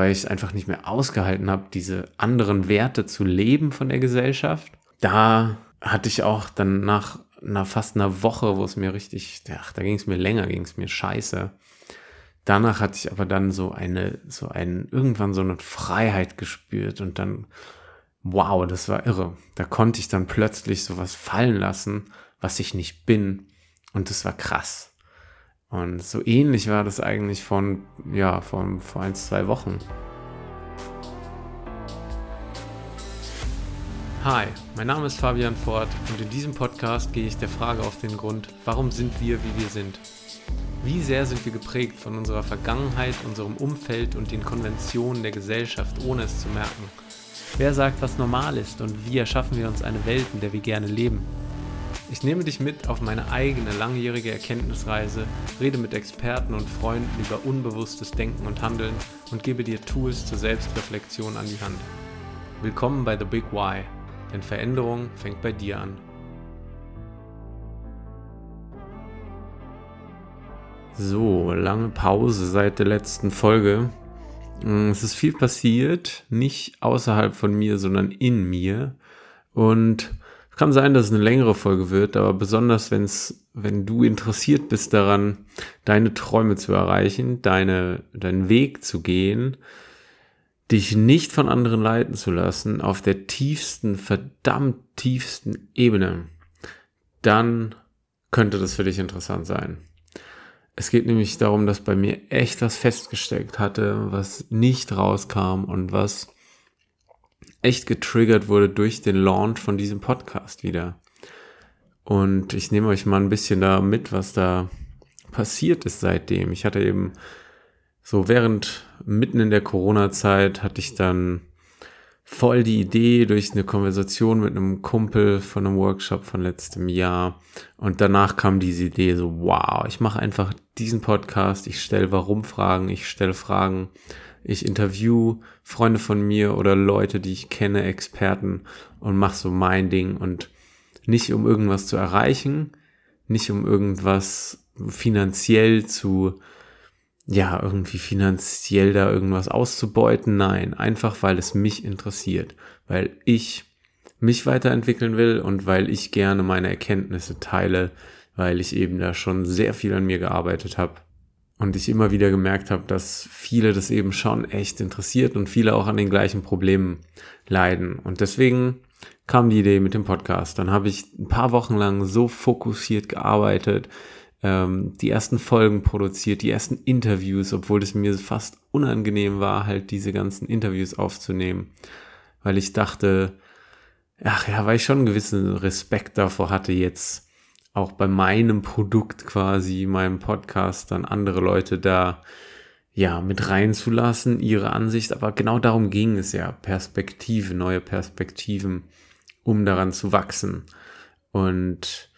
weil ich einfach nicht mehr ausgehalten habe, diese anderen Werte zu leben von der Gesellschaft. Da hatte ich auch dann nach, nach fast einer Woche, wo es mir richtig, ach, da ging es mir länger, ging es mir scheiße. Danach hatte ich aber dann so eine, so ein, irgendwann so eine Freiheit gespürt und dann, wow, das war irre. Da konnte ich dann plötzlich sowas fallen lassen, was ich nicht bin. Und das war krass. Und so ähnlich war das eigentlich von, ja, von vor ein, zwei Wochen. Hi, mein Name ist Fabian Ford und in diesem Podcast gehe ich der Frage auf den Grund, warum sind wir, wie wir sind? Wie sehr sind wir geprägt von unserer Vergangenheit, unserem Umfeld und den Konventionen der Gesellschaft, ohne es zu merken? Wer sagt, was normal ist und wie erschaffen wir uns eine Welt, in der wir gerne leben? Ich nehme dich mit auf meine eigene langjährige Erkenntnisreise, rede mit Experten und Freunden über unbewusstes Denken und Handeln und gebe dir Tools zur Selbstreflexion an die Hand. Willkommen bei The Big Why, denn Veränderung fängt bei dir an. So, lange Pause seit der letzten Folge. Es ist viel passiert, nicht außerhalb von mir, sondern in mir. Und kann sein, dass es eine längere Folge wird, aber besonders wenn's, wenn du interessiert bist daran, deine Träume zu erreichen, deine, deinen Weg zu gehen, dich nicht von anderen leiten zu lassen, auf der tiefsten, verdammt tiefsten Ebene, dann könnte das für dich interessant sein. Es geht nämlich darum, dass bei mir echt was festgesteckt hatte, was nicht rauskam und was echt getriggert wurde durch den Launch von diesem Podcast wieder. Und ich nehme euch mal ein bisschen da mit, was da passiert ist seitdem. Ich hatte eben so während, mitten in der Corona-Zeit, hatte ich dann voll die Idee durch eine Konversation mit einem Kumpel von einem Workshop von letztem Jahr. Und danach kam diese Idee so, wow, ich mache einfach diesen Podcast, ich stelle Warum-Fragen, ich stelle Fragen, ich interview Freunde von mir oder Leute, die ich kenne, Experten und mach so mein Ding und nicht um irgendwas zu erreichen, nicht um irgendwas finanziell zu, ja, irgendwie finanziell da irgendwas auszubeuten. Nein, einfach weil es mich interessiert, weil ich mich weiterentwickeln will und weil ich gerne meine Erkenntnisse teile, weil ich eben da schon sehr viel an mir gearbeitet habe und ich immer wieder gemerkt habe, dass viele das eben schon echt interessiert und viele auch an den gleichen Problemen leiden. Und deswegen kam die Idee mit dem Podcast. Dann habe ich ein paar Wochen lang so fokussiert gearbeitet, ähm, die ersten Folgen produziert, die ersten Interviews, obwohl es mir fast unangenehm war, halt diese ganzen Interviews aufzunehmen, weil ich dachte, ach ja, weil ich schon einen gewissen Respekt davor hatte, jetzt auch bei meinem Produkt quasi, meinem Podcast, dann andere Leute da ja mit reinzulassen, ihre Ansicht. Aber genau darum ging es ja, Perspektive, neue Perspektiven, um daran zu wachsen. Und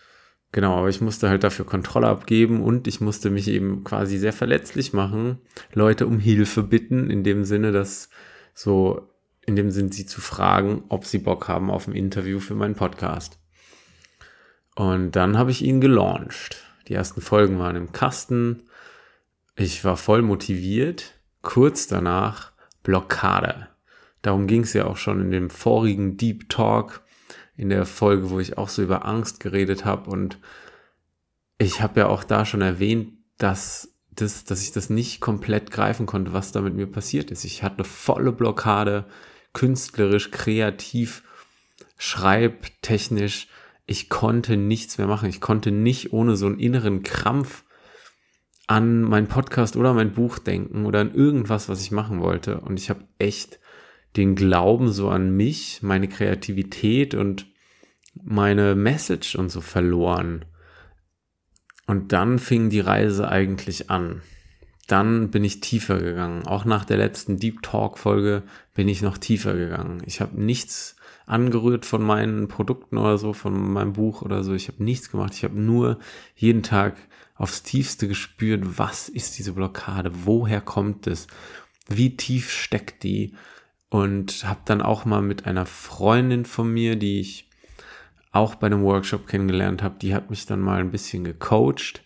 genau, aber ich musste halt dafür Kontrolle abgeben und ich musste mich eben quasi sehr verletzlich machen, Leute um Hilfe bitten, in dem Sinne, dass so, in dem Sinn, sie zu fragen, ob sie Bock haben auf ein Interview für meinen Podcast. Und dann habe ich ihn gelauncht. Die ersten Folgen waren im Kasten. Ich war voll motiviert. Kurz danach Blockade. Darum ging es ja auch schon in dem vorigen Deep Talk, in der Folge, wo ich auch so über Angst geredet habe. Und ich habe ja auch da schon erwähnt, dass, das, dass ich das nicht komplett greifen konnte, was da mit mir passiert ist. Ich hatte volle Blockade, künstlerisch, kreativ, schreibtechnisch ich konnte nichts mehr machen. Ich konnte nicht ohne so einen inneren Krampf an mein Podcast oder mein Buch denken oder an irgendwas, was ich machen wollte. Und ich habe echt den Glauben so an mich, meine Kreativität und meine Message und so verloren. Und dann fing die Reise eigentlich an. Dann bin ich tiefer gegangen. Auch nach der letzten Deep Talk Folge bin ich noch tiefer gegangen. Ich habe nichts angerührt von meinen Produkten oder so, von meinem Buch oder so. Ich habe nichts gemacht. Ich habe nur jeden Tag aufs tiefste gespürt, was ist diese Blockade, woher kommt es, wie tief steckt die und habe dann auch mal mit einer Freundin von mir, die ich auch bei einem Workshop kennengelernt habe, die hat mich dann mal ein bisschen gecoacht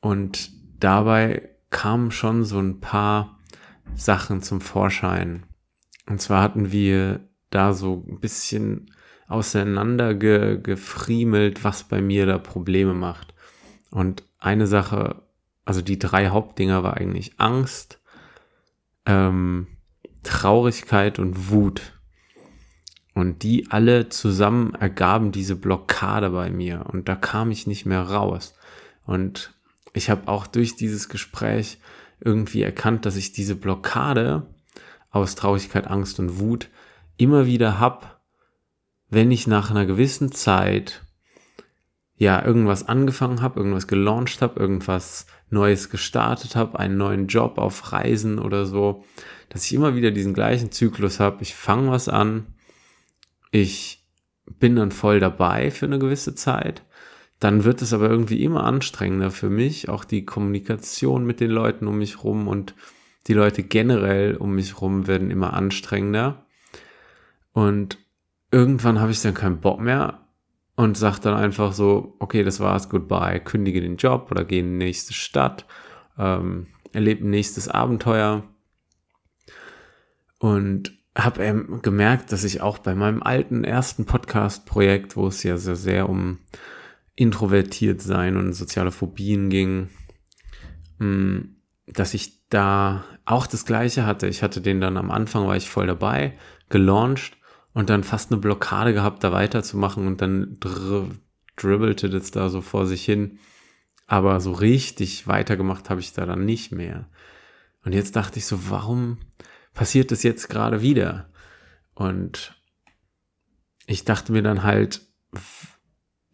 und dabei kamen schon so ein paar Sachen zum Vorschein. Und zwar hatten wir da so ein bisschen auseinander ge, gefriemelt, was bei mir da Probleme macht. Und eine Sache, also die drei Hauptdinger war eigentlich Angst, ähm, Traurigkeit und Wut. Und die alle zusammen ergaben diese Blockade bei mir. Und da kam ich nicht mehr raus. Und ich habe auch durch dieses Gespräch irgendwie erkannt, dass ich diese Blockade aus Traurigkeit, Angst und Wut immer wieder hab, wenn ich nach einer gewissen Zeit ja irgendwas angefangen habe, irgendwas gelauncht habe, irgendwas Neues gestartet habe, einen neuen Job auf Reisen oder so, dass ich immer wieder diesen gleichen Zyklus habe. Ich fange was an, ich bin dann voll dabei für eine gewisse Zeit, dann wird es aber irgendwie immer anstrengender für mich, auch die Kommunikation mit den Leuten um mich rum und die Leute generell um mich rum werden immer anstrengender. Und irgendwann habe ich dann keinen Bock mehr und sage dann einfach so, okay, das war's, goodbye, kündige den Job oder gehe in die nächste Stadt, ähm, erlebe ein nächstes Abenteuer. Und habe ähm, gemerkt, dass ich auch bei meinem alten ersten Podcast-Projekt, wo es ja sehr, sehr um introvertiert sein und soziale Phobien ging, mm, dass ich da auch das Gleiche hatte. Ich hatte den dann am Anfang, war ich voll dabei, gelauncht und dann fast eine Blockade gehabt, da weiterzumachen und dann dr dribbelte das da so vor sich hin. Aber so richtig weitergemacht habe ich da dann nicht mehr. Und jetzt dachte ich so, warum passiert das jetzt gerade wieder? Und ich dachte mir dann halt,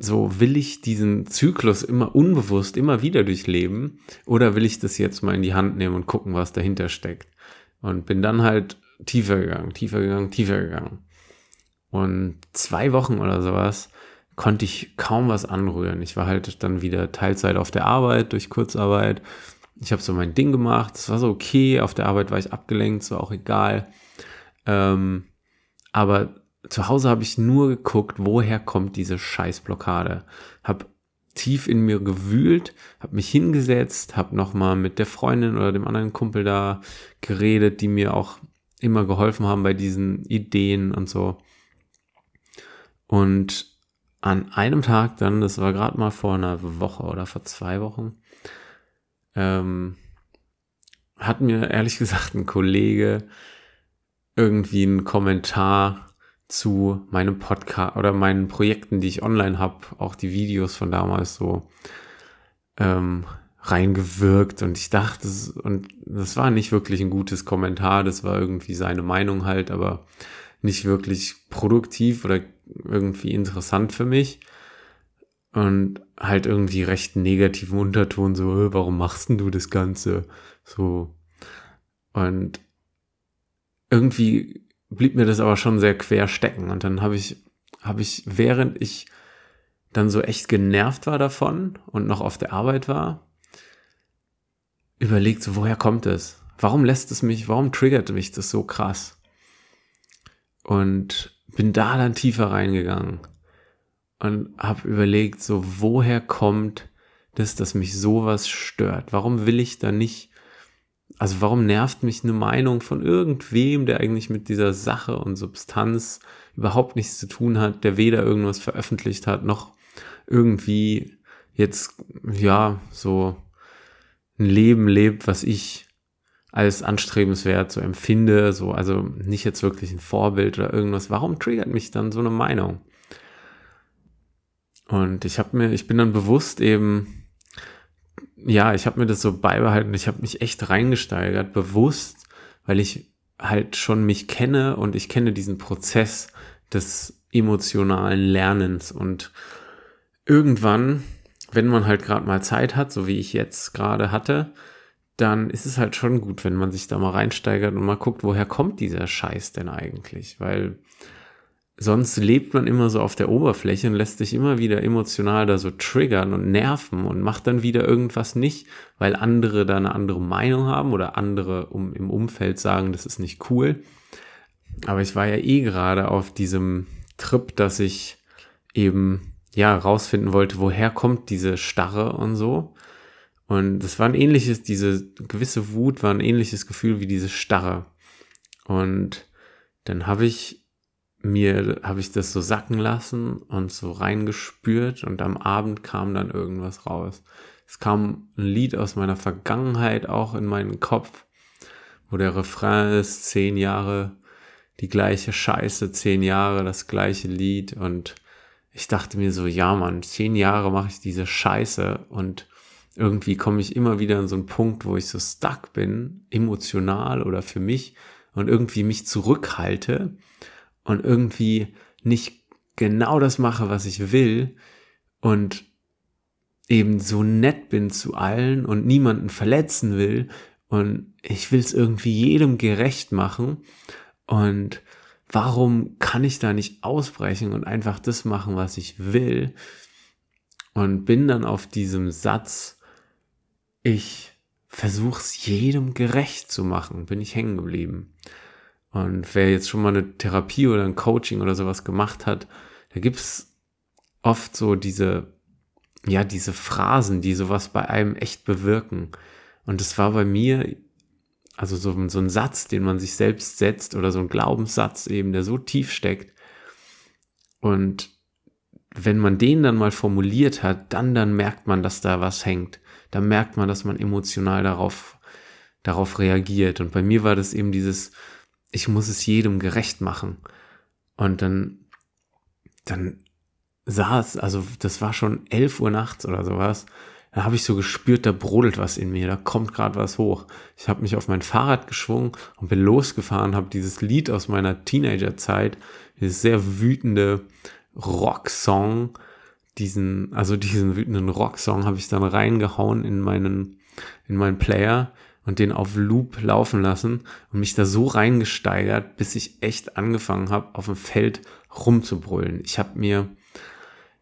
so will ich diesen Zyklus immer unbewusst immer wieder durchleben oder will ich das jetzt mal in die Hand nehmen und gucken, was dahinter steckt? Und bin dann halt tiefer gegangen, tiefer gegangen, tiefer gegangen. Und zwei Wochen oder sowas konnte ich kaum was anrühren. Ich war halt dann wieder Teilzeit auf der Arbeit durch Kurzarbeit. Ich habe so mein Ding gemacht. Es war so okay. Auf der Arbeit war ich abgelenkt, war auch egal. Ähm, aber zu Hause habe ich nur geguckt, woher kommt diese Scheißblockade. Hab tief in mir gewühlt, habe mich hingesetzt, habe nochmal mit der Freundin oder dem anderen Kumpel da geredet, die mir auch immer geholfen haben bei diesen Ideen und so. Und an einem Tag dann, das war gerade mal vor einer Woche oder vor zwei Wochen, ähm, hat mir ehrlich gesagt ein Kollege irgendwie einen Kommentar zu meinem Podcast oder meinen Projekten, die ich online habe, auch die Videos von damals so ähm, reingewirkt und ich dachte, und das war nicht wirklich ein gutes Kommentar, das war irgendwie seine Meinung halt, aber nicht wirklich produktiv oder irgendwie interessant für mich und halt irgendwie recht negativen Unterton, so, warum machst denn du das Ganze? So. Und irgendwie blieb mir das aber schon sehr quer stecken. Und dann habe ich, habe ich, während ich dann so echt genervt war davon und noch auf der Arbeit war, überlegt, so, woher kommt es? Warum lässt es mich, warum triggert mich das so krass? Und bin da dann tiefer reingegangen und habe überlegt, so, woher kommt das, dass mich sowas stört? Warum will ich da nicht also warum nervt mich eine Meinung von irgendwem, der eigentlich mit dieser Sache und Substanz überhaupt nichts zu tun hat, der weder irgendwas veröffentlicht hat, noch irgendwie jetzt, ja, so ein Leben lebt, was ich als anstrebenswert so empfinde, so, also nicht jetzt wirklich ein Vorbild oder irgendwas. Warum triggert mich dann so eine Meinung? Und ich habe mir, ich bin dann bewusst eben ja, ich habe mir das so beibehalten. Ich habe mich echt reingesteigert, bewusst, weil ich halt schon mich kenne und ich kenne diesen Prozess des emotionalen Lernens. Und irgendwann, wenn man halt gerade mal Zeit hat, so wie ich jetzt gerade hatte, dann ist es halt schon gut, wenn man sich da mal reinsteigert und mal guckt, woher kommt dieser Scheiß denn eigentlich? Weil sonst lebt man immer so auf der Oberfläche und lässt sich immer wieder emotional da so triggern und nerven und macht dann wieder irgendwas nicht, weil andere da eine andere Meinung haben oder andere um, im Umfeld sagen, das ist nicht cool. Aber ich war ja eh gerade auf diesem Trip, dass ich eben ja rausfinden wollte, woher kommt diese Starre und so. Und das war ein ähnliches, diese gewisse Wut war ein ähnliches Gefühl wie diese Starre. Und dann habe ich mir, habe ich das so sacken lassen und so reingespürt und am Abend kam dann irgendwas raus. Es kam ein Lied aus meiner Vergangenheit auch in meinen Kopf, wo der Refrain ist, zehn Jahre die gleiche Scheiße, zehn Jahre das gleiche Lied. Und ich dachte mir so, ja Mann, zehn Jahre mache ich diese Scheiße. Und irgendwie komme ich immer wieder an so einen Punkt, wo ich so stuck bin, emotional oder für mich und irgendwie mich zurückhalte und irgendwie nicht genau das mache, was ich will und eben so nett bin zu allen und niemanden verletzen will und ich will es irgendwie jedem gerecht machen und warum kann ich da nicht ausbrechen und einfach das machen, was ich will und bin dann auf diesem Satz, ich versuche es jedem gerecht zu machen, bin ich hängen geblieben. Und wer jetzt schon mal eine Therapie oder ein Coaching oder sowas gemacht hat, da gibt's oft so diese, ja, diese Phrasen, die sowas bei einem echt bewirken. Und es war bei mir, also so, so ein Satz, den man sich selbst setzt oder so ein Glaubenssatz eben, der so tief steckt. Und wenn man den dann mal formuliert hat, dann, dann merkt man, dass da was hängt. Da merkt man, dass man emotional darauf, darauf reagiert. Und bei mir war das eben dieses, ich muss es jedem gerecht machen. Und dann, dann saß, also das war schon elf Uhr nachts oder sowas. Da habe ich so gespürt, da brodelt was in mir, da kommt gerade was hoch. Ich habe mich auf mein Fahrrad geschwungen und bin losgefahren, habe dieses Lied aus meiner Teenagerzeit, dieses sehr wütende Rocksong, diesen, also diesen wütenden Rocksong habe ich dann reingehauen in meinen, in meinen Player und den auf Loop laufen lassen und mich da so reingesteigert, bis ich echt angefangen habe, auf dem Feld rumzubrüllen. Ich habe mir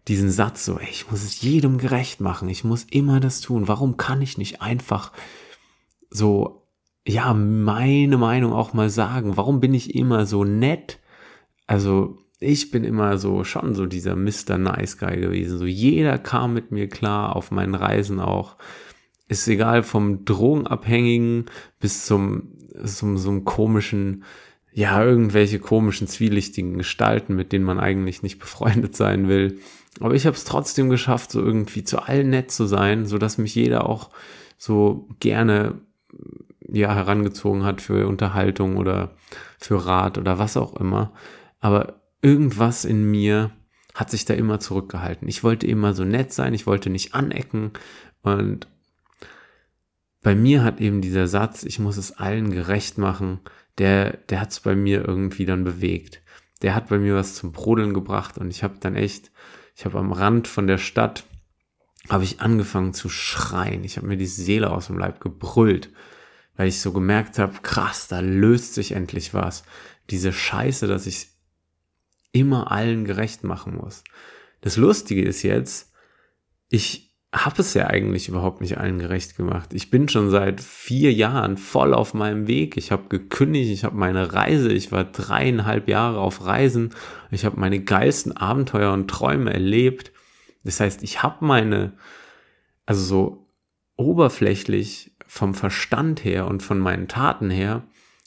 diesen Satz so, ich muss es jedem gerecht machen, ich muss immer das tun. Warum kann ich nicht einfach so, ja, meine Meinung auch mal sagen? Warum bin ich immer so nett? Also, ich bin immer so schon so dieser Mr. Nice Guy gewesen. So jeder kam mit mir klar auf meinen Reisen auch ist egal vom Drogenabhängigen bis zum, zum so einem komischen, ja, irgendwelche komischen, zwielichtigen Gestalten, mit denen man eigentlich nicht befreundet sein will. Aber ich habe es trotzdem geschafft, so irgendwie zu allen nett zu sein, so dass mich jeder auch so gerne ja herangezogen hat für Unterhaltung oder für Rat oder was auch immer. Aber irgendwas in mir hat sich da immer zurückgehalten. Ich wollte immer so nett sein, ich wollte nicht anecken und bei mir hat eben dieser Satz, ich muss es allen gerecht machen, der, der hat es bei mir irgendwie dann bewegt. Der hat bei mir was zum Brodeln gebracht und ich habe dann echt, ich habe am Rand von der Stadt, habe ich angefangen zu schreien. Ich habe mir die Seele aus dem Leib gebrüllt, weil ich so gemerkt habe, krass, da löst sich endlich was. Diese Scheiße, dass ich immer allen gerecht machen muss. Das Lustige ist jetzt, ich habe es ja eigentlich überhaupt nicht allen gerecht gemacht. Ich bin schon seit vier Jahren voll auf meinem Weg. Ich habe gekündigt, ich habe meine Reise, ich war dreieinhalb Jahre auf Reisen, ich habe meine geilsten Abenteuer und Träume erlebt. Das heißt, ich habe meine, also so oberflächlich vom Verstand her und von meinen Taten her,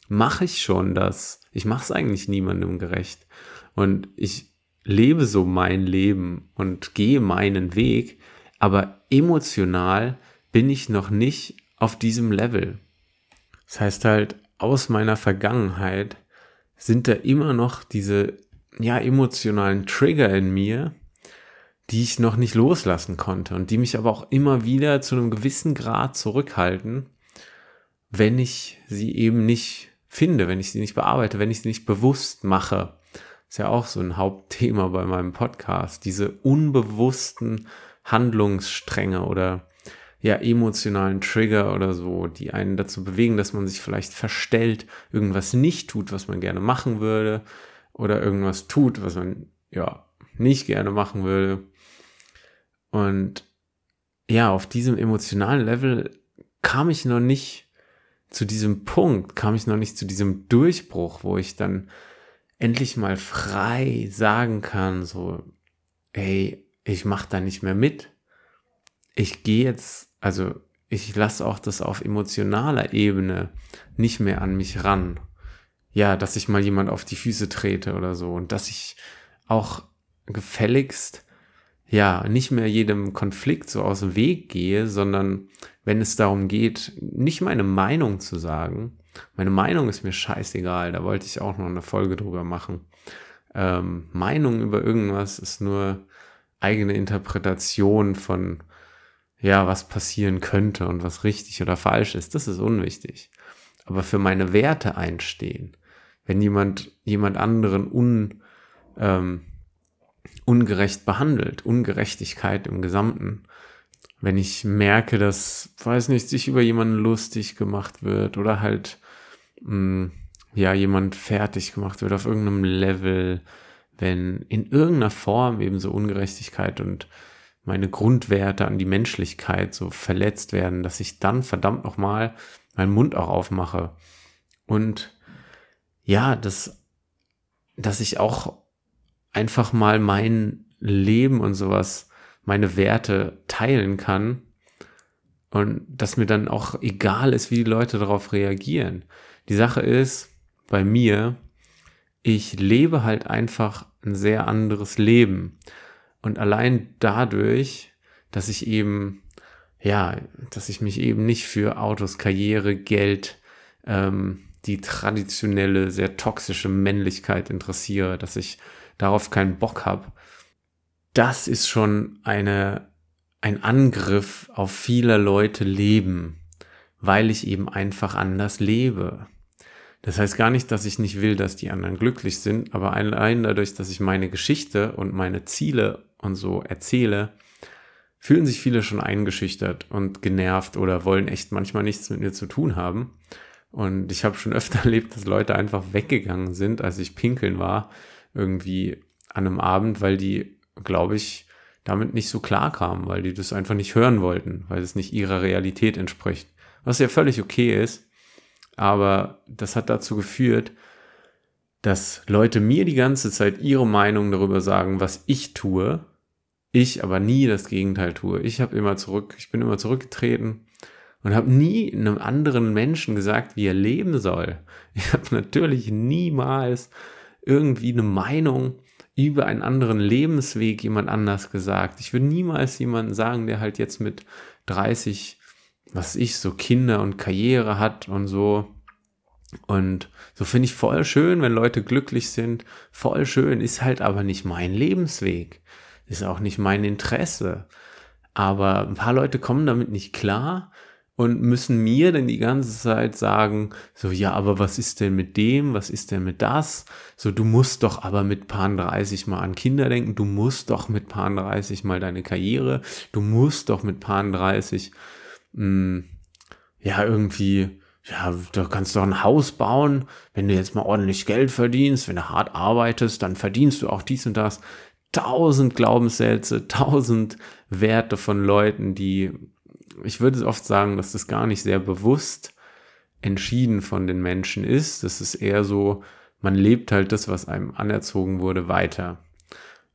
mache ich schon das. Ich mache es eigentlich niemandem gerecht. Und ich lebe so mein Leben und gehe meinen Weg aber emotional bin ich noch nicht auf diesem Level. Das heißt halt, aus meiner Vergangenheit sind da immer noch diese, ja, emotionalen Trigger in mir, die ich noch nicht loslassen konnte und die mich aber auch immer wieder zu einem gewissen Grad zurückhalten, wenn ich sie eben nicht finde, wenn ich sie nicht bearbeite, wenn ich sie nicht bewusst mache. ist ja auch so ein Hauptthema bei meinem Podcast, diese unbewussten Handlungsstränge oder ja, emotionalen Trigger oder so, die einen dazu bewegen, dass man sich vielleicht verstellt, irgendwas nicht tut, was man gerne machen würde, oder irgendwas tut, was man ja nicht gerne machen würde. Und ja, auf diesem emotionalen Level kam ich noch nicht zu diesem Punkt, kam ich noch nicht zu diesem Durchbruch, wo ich dann endlich mal frei sagen kann, so, ey, ich mache da nicht mehr mit. Ich gehe jetzt, also ich lasse auch das auf emotionaler Ebene nicht mehr an mich ran. Ja, dass ich mal jemand auf die Füße trete oder so und dass ich auch gefälligst ja, nicht mehr jedem Konflikt so aus dem Weg gehe, sondern wenn es darum geht, nicht meine Meinung zu sagen, meine Meinung ist mir scheißegal, da wollte ich auch noch eine Folge drüber machen. Ähm, Meinung über irgendwas ist nur eigene Interpretation von, ja, was passieren könnte und was richtig oder falsch ist. Das ist unwichtig. Aber für meine Werte einstehen, wenn jemand, jemand anderen un, ähm, ungerecht behandelt, Ungerechtigkeit im Gesamten. Wenn ich merke, dass, weiß nicht, sich über jemanden lustig gemacht wird oder halt, mh, hm, ja, jemand fertig gemacht wird auf irgendeinem Level, wenn in irgendeiner Form eben so Ungerechtigkeit und meine Grundwerte an die Menschlichkeit so verletzt werden, dass ich dann verdammt nochmal meinen Mund auch aufmache. Und ja, dass, dass ich auch einfach mal mein Leben und sowas, meine Werte teilen kann und dass mir dann auch egal ist, wie die Leute darauf reagieren. Die Sache ist, bei mir, ich lebe halt einfach ein sehr anderes Leben. Und allein dadurch, dass ich eben, ja, dass ich mich eben nicht für Autos, Karriere, Geld, ähm, die traditionelle, sehr toxische Männlichkeit interessiere, dass ich darauf keinen Bock habe, das ist schon eine, ein Angriff auf viele Leute Leben, weil ich eben einfach anders lebe. Das heißt gar nicht, dass ich nicht will, dass die anderen glücklich sind, aber allein dadurch, dass ich meine Geschichte und meine Ziele und so erzähle, fühlen sich viele schon eingeschüchtert und genervt oder wollen echt manchmal nichts mit mir zu tun haben. Und ich habe schon öfter erlebt, dass Leute einfach weggegangen sind, als ich pinkeln war, irgendwie an einem Abend, weil die, glaube ich, damit nicht so klar kamen, weil die das einfach nicht hören wollten, weil es nicht ihrer Realität entspricht. Was ja völlig okay ist, aber das hat dazu geführt, dass Leute mir die ganze Zeit ihre Meinung darüber sagen, was ich tue, ich aber nie das Gegenteil tue. Ich habe immer zurück, ich bin immer zurückgetreten und habe nie einem anderen Menschen gesagt, wie er leben soll. Ich habe natürlich niemals irgendwie eine Meinung über einen anderen Lebensweg jemand anders gesagt. Ich würde niemals jemanden sagen, der halt jetzt mit 30, was ich, so Kinder und Karriere hat und so. Und so finde ich voll schön, wenn Leute glücklich sind. Voll schön, ist halt aber nicht mein Lebensweg. Ist auch nicht mein Interesse. Aber ein paar Leute kommen damit nicht klar und müssen mir dann die ganze Zeit sagen, so, ja, aber was ist denn mit dem, was ist denn mit das? So, du musst doch aber mit Paar 30 mal an Kinder denken, du musst doch mit Paar 30 mal deine Karriere, du musst doch mit Paar 30, mh, hm, ja, irgendwie, ja, du kannst doch ein Haus bauen, wenn du jetzt mal ordentlich Geld verdienst, wenn du hart arbeitest, dann verdienst du auch dies und das. Tausend Glaubenssätze, tausend Werte von Leuten, die ich würde oft sagen, dass das gar nicht sehr bewusst entschieden von den Menschen ist. Das ist eher so, man lebt halt das, was einem anerzogen wurde, weiter.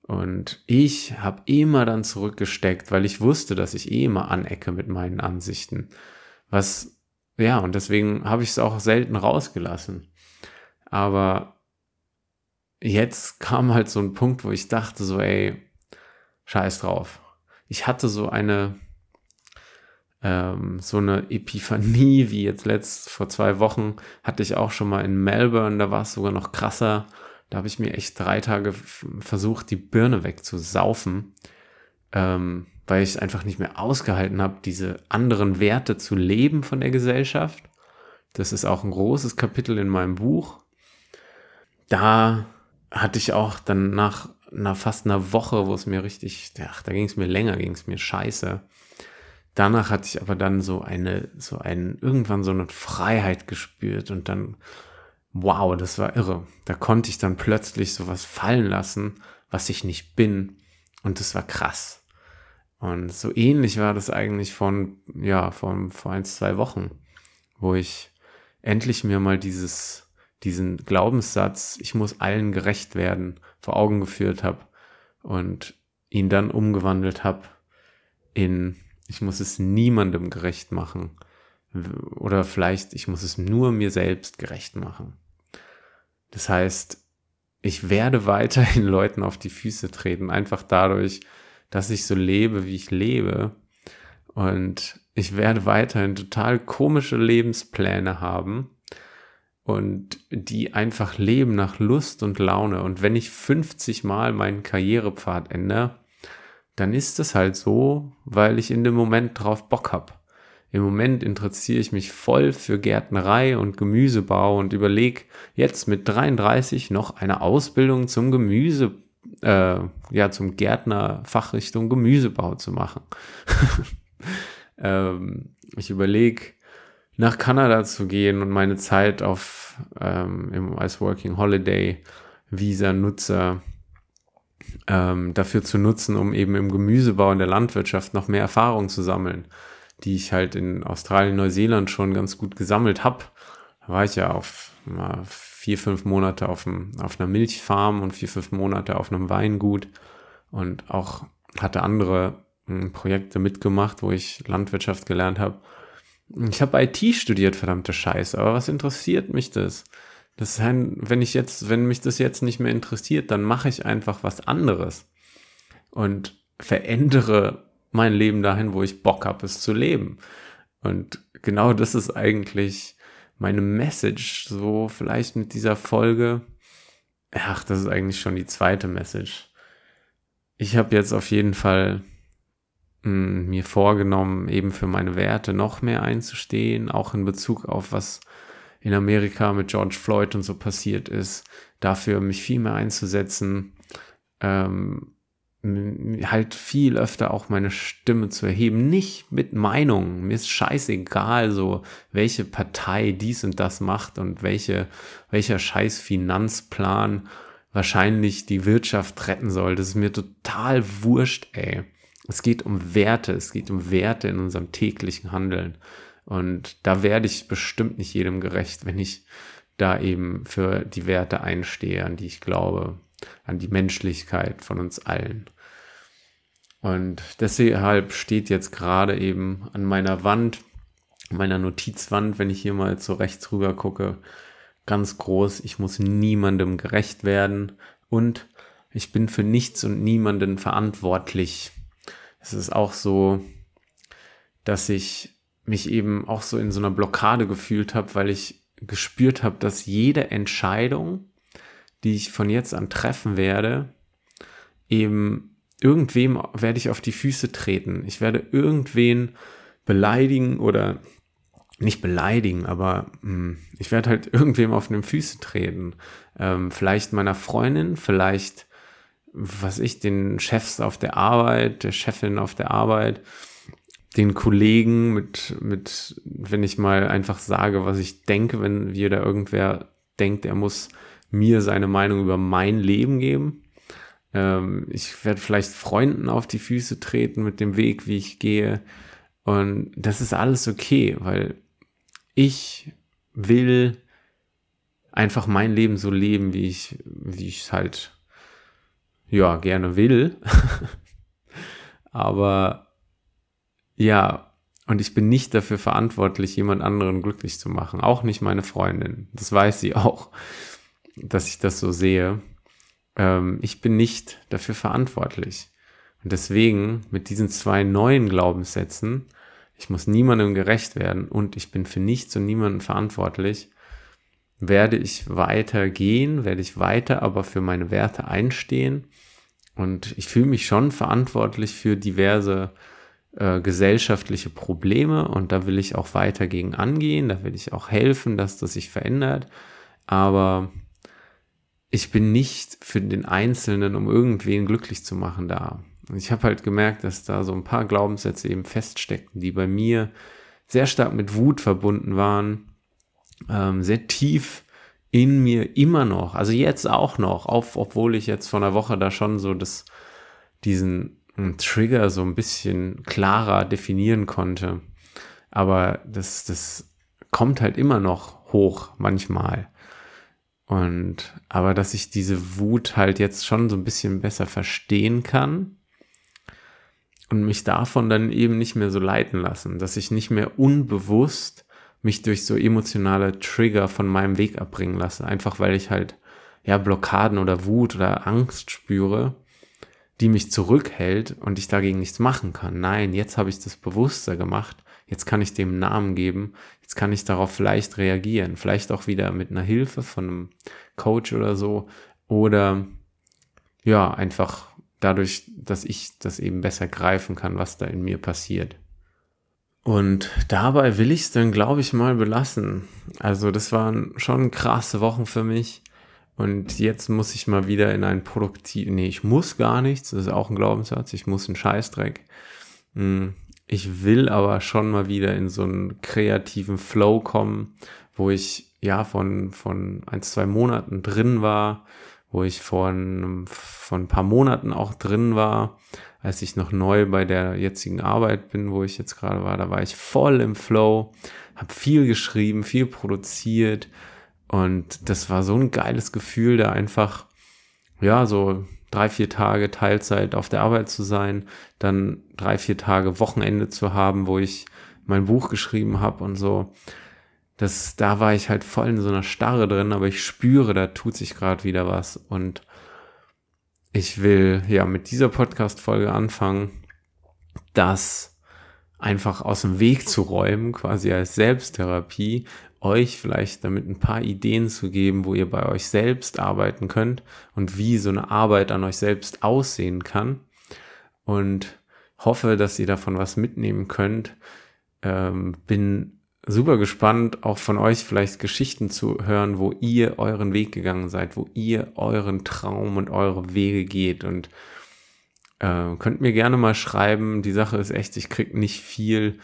Und ich habe immer dann zurückgesteckt, weil ich wusste, dass ich eh immer anecke mit meinen Ansichten. Was, ja, und deswegen habe ich es auch selten rausgelassen. Aber jetzt kam halt so ein Punkt, wo ich dachte so, ey, scheiß drauf. Ich hatte so eine, ähm, so eine Epiphanie wie jetzt letzt vor zwei Wochen hatte ich auch schon mal in Melbourne, da war es sogar noch krasser. Da habe ich mir echt drei Tage versucht, die Birne wegzusaufen, ähm, weil ich einfach nicht mehr ausgehalten habe, diese anderen Werte zu leben von der Gesellschaft. Das ist auch ein großes Kapitel in meinem Buch. Da hatte ich auch dann nach, nach fast einer Woche, wo es mir richtig, ach, da ging es mir länger, ging es mir scheiße, danach hatte ich aber dann so eine, so ein, irgendwann so eine Freiheit gespürt und dann, wow, das war irre. Da konnte ich dann plötzlich sowas fallen lassen, was ich nicht bin. Und das war krass. Und so ähnlich war das eigentlich von, ja, von, vor ein, zwei Wochen, wo ich endlich mir mal dieses, diesen Glaubenssatz, ich muss allen gerecht werden, vor Augen geführt habe und ihn dann umgewandelt habe in ich muss es niemandem gerecht machen. Oder vielleicht, ich muss es nur mir selbst gerecht machen. Das heißt, ich werde weiterhin Leuten auf die Füße treten, einfach dadurch, dass ich so lebe, wie ich lebe. Und ich werde weiterhin total komische Lebenspläne haben und die einfach leben nach Lust und Laune. Und wenn ich 50 Mal meinen Karrierepfad ändere, dann ist es halt so, weil ich in dem Moment drauf Bock habe. Im Moment interessiere ich mich voll für Gärtnerei und Gemüsebau und überlege jetzt mit 33 noch eine Ausbildung zum Gemüse, äh, ja, zum Gärtner Gemüsebau zu machen. ähm, ich überlege, nach Kanada zu gehen und meine Zeit auf, ähm, im, als Working Holiday Visa Nutzer ähm, dafür zu nutzen, um eben im Gemüsebau in der Landwirtschaft noch mehr Erfahrung zu sammeln, die ich halt in Australien, Neuseeland schon ganz gut gesammelt habe. Da war ich ja auf mal vier, fünf Monate auf, einem, auf einer Milchfarm und vier, fünf Monate auf einem Weingut und auch hatte andere hm, Projekte mitgemacht, wo ich Landwirtschaft gelernt habe. Ich habe IT studiert, verdammte Scheiße, aber was interessiert mich das? Das heißt, wenn ich jetzt, wenn mich das jetzt nicht mehr interessiert, dann mache ich einfach was anderes und verändere mein Leben dahin, wo ich Bock habe, es zu leben. Und genau das ist eigentlich meine Message, so vielleicht mit dieser Folge. Ach, das ist eigentlich schon die zweite Message. Ich habe jetzt auf jeden Fall mh, hm, mir vorgenommen, eben für meine Werte noch mehr einzustehen, auch in Bezug auf was in Amerika mit George Floyd und so passiert ist, dafür mich viel mehr einzusetzen, ähm, halt viel öfter auch meine Stimme zu erheben, nicht mit Meinungen. Mir ist scheißegal, so welche Partei dies und das macht und welche, welcher scheiß Finanzplan wahrscheinlich die Wirtschaft retten soll. Das ist mir total wurscht, ey. Es geht um Werte, es geht um Werte in unserem täglichen Handeln. Und da werde ich bestimmt nicht jedem gerecht, wenn ich da eben für die Werte einstehe, an die ich glaube, an die Menschlichkeit von uns allen. Und deshalb steht jetzt gerade eben an meiner Wand, meiner Notizwand, wenn ich hier mal zu rechts rüber gucke, ganz groß, ich muss niemandem gerecht werden und ich bin für nichts und niemanden verantwortlich. Es ist auch so, dass ich mich eben auch so in so einer Blockade gefühlt habe, weil ich gespürt habe, dass jede Entscheidung, die ich von jetzt an treffen werde, eben irgendwem werde ich auf die Füße treten. Ich werde irgendwen beleidigen oder nicht beleidigen, aber mh, hm, ich werde halt irgendwem auf den Füße treten. Ähm, vielleicht meiner Freundin, vielleicht, was ich, den Chefs auf der Arbeit, der Chefin auf der Arbeit den Kollegen mit, mit, wenn ich mal einfach sage, was ich denke, wenn wieder irgendwer denkt, er muss mir seine Meinung über mein Leben geben. Ähm, ich werde vielleicht Freunden auf die Füße treten mit dem Weg, wie ich gehe. Und das ist alles okay, weil ich will einfach mein Leben so leben, wie ich, wie ich es halt, ja, gerne will. Aber ja, und ich bin nicht dafür verantwortlich, jemand anderen glücklich zu machen. Auch nicht meine Freundin. Das weiß sie auch, dass ich das so sehe. Ähm, ich bin nicht dafür verantwortlich. Und deswegen mit diesen zwei neuen Glaubenssätzen, ich muss niemandem gerecht werden und ich bin für nichts und niemanden verantwortlich, werde ich weiter gehen, werde ich weiter aber für meine Werte einstehen. Und ich fühle mich schon verantwortlich für diverse äh, gesellschaftliche Probleme und da will ich auch weiter gegen angehen, da will ich auch helfen, dass das sich verändert. Aber ich bin nicht für den Einzelnen, um irgendwen glücklich zu machen, da. Und ich habe halt gemerkt, dass da so ein paar Glaubenssätze eben feststeckten, die bei mir sehr stark mit Wut verbunden waren, ähm, sehr tief in mir immer noch, also jetzt auch noch, auf, obwohl ich jetzt vor einer Woche da schon so das, diesen Trigger so ein bisschen klarer definieren konnte. Aber das, das kommt halt immer noch hoch manchmal. Und aber dass ich diese Wut halt jetzt schon so ein bisschen besser verstehen kann und mich davon dann eben nicht mehr so leiten lassen, dass ich nicht mehr unbewusst mich durch so emotionale Trigger von meinem Weg abbringen lasse, einfach weil ich halt ja Blockaden oder Wut oder Angst spüre, die mich zurückhält und ich dagegen nichts machen kann. Nein, jetzt habe ich das bewusster gemacht. Jetzt kann ich dem Namen geben. Jetzt kann ich darauf vielleicht reagieren. Vielleicht auch wieder mit einer Hilfe von einem Coach oder so. Oder ja, einfach dadurch, dass ich das eben besser greifen kann, was da in mir passiert. Und dabei will ich es dann, glaube ich, mal belassen. Also das waren schon krasse Wochen für mich. Und jetzt muss ich mal wieder in ein produktiv, nee, ich muss gar nichts, das ist auch ein Glaubenssatz, ich muss einen Scheißdreck. Ich will aber schon mal wieder in so einen kreativen Flow kommen, wo ich ja von, von ein, zwei Monaten drin war, wo ich von, von ein paar Monaten auch drin war, als ich noch neu bei der jetzigen Arbeit bin, wo ich jetzt gerade war, da war ich voll im Flow, habe viel geschrieben, viel produziert und das war so ein geiles Gefühl, da einfach, ja, so drei, vier Tage Teilzeit auf der Arbeit zu sein, dann drei, vier Tage Wochenende zu haben, wo ich mein Buch geschrieben habe und so. Das, da war ich halt voll in so einer Starre drin, aber ich spüre, da tut sich gerade wieder was. Und ich will ja mit dieser Podcast-Folge anfangen, das einfach aus dem Weg zu räumen, quasi als Selbsttherapie, euch vielleicht damit ein paar Ideen zu geben, wo ihr bei euch selbst arbeiten könnt und wie so eine Arbeit an euch selbst aussehen kann. Und hoffe, dass ihr davon was mitnehmen könnt. Ähm, bin super gespannt, auch von euch vielleicht Geschichten zu hören, wo ihr euren Weg gegangen seid, wo ihr euren Traum und eure Wege geht. Und äh, könnt mir gerne mal schreiben. Die Sache ist echt, ich krieg nicht viel.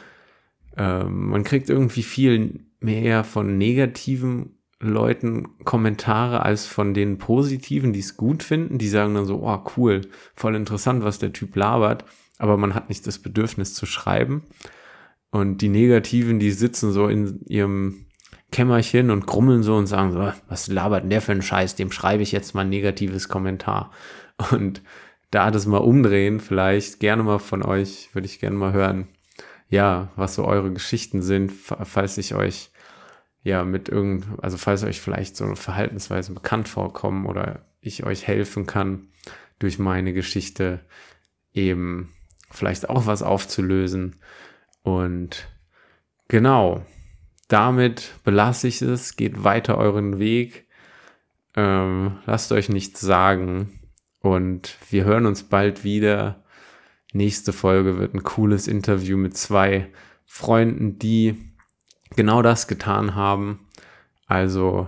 Äh, man kriegt irgendwie viel mehr von negativen Leuten Kommentare als von den positiven, die es gut finden. Die sagen dann so, oh cool, voll interessant, was der Typ labert. Aber man hat nicht das Bedürfnis zu schreiben. Und die Negativen, die sitzen so in ihrem Kämmerchen und grummeln so und sagen so, was labert denn der für einen Scheiß, dem schreibe ich jetzt mal ein negatives Kommentar. Und da das mal umdrehen, vielleicht gerne mal von euch, würde ich gerne mal hören, ja, was so eure Geschichten sind, falls ich euch ja mit irgend, also falls euch vielleicht so eine Verhaltensweise bekannt vorkommen oder ich euch helfen kann, durch meine Geschichte eben vielleicht auch was aufzulösen und genau, damit belasse ich es. Geht weiter euren Weg. Ähm, lasst euch nichts sagen. Und wir hören uns bald wieder. Nächste Folge wird ein cooles Interview mit zwei Freunden, die genau das getan haben. Also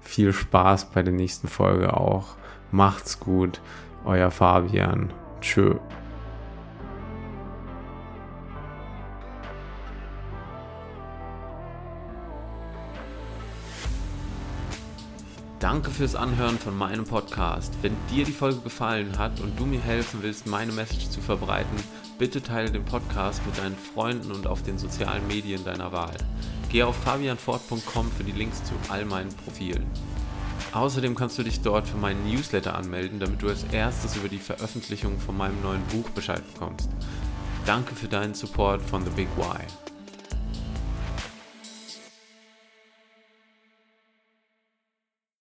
viel Spaß bei der nächsten Folge auch. Macht's gut. Euer Fabian. Tschö. Danke fürs Anhören von meinem Podcast. Wenn dir die Folge gefallen hat und du mir helfen willst, meine Message zu verbreiten, bitte teile den Podcast mit deinen Freunden und auf den sozialen Medien deiner Wahl. Gehe auf fabianfort.com für die Links zu all meinen Profilen. Außerdem kannst du dich dort für meinen Newsletter anmelden, damit du als erstes über die Veröffentlichung von meinem neuen Buch Bescheid bekommst. Danke für deinen Support von The Big Why.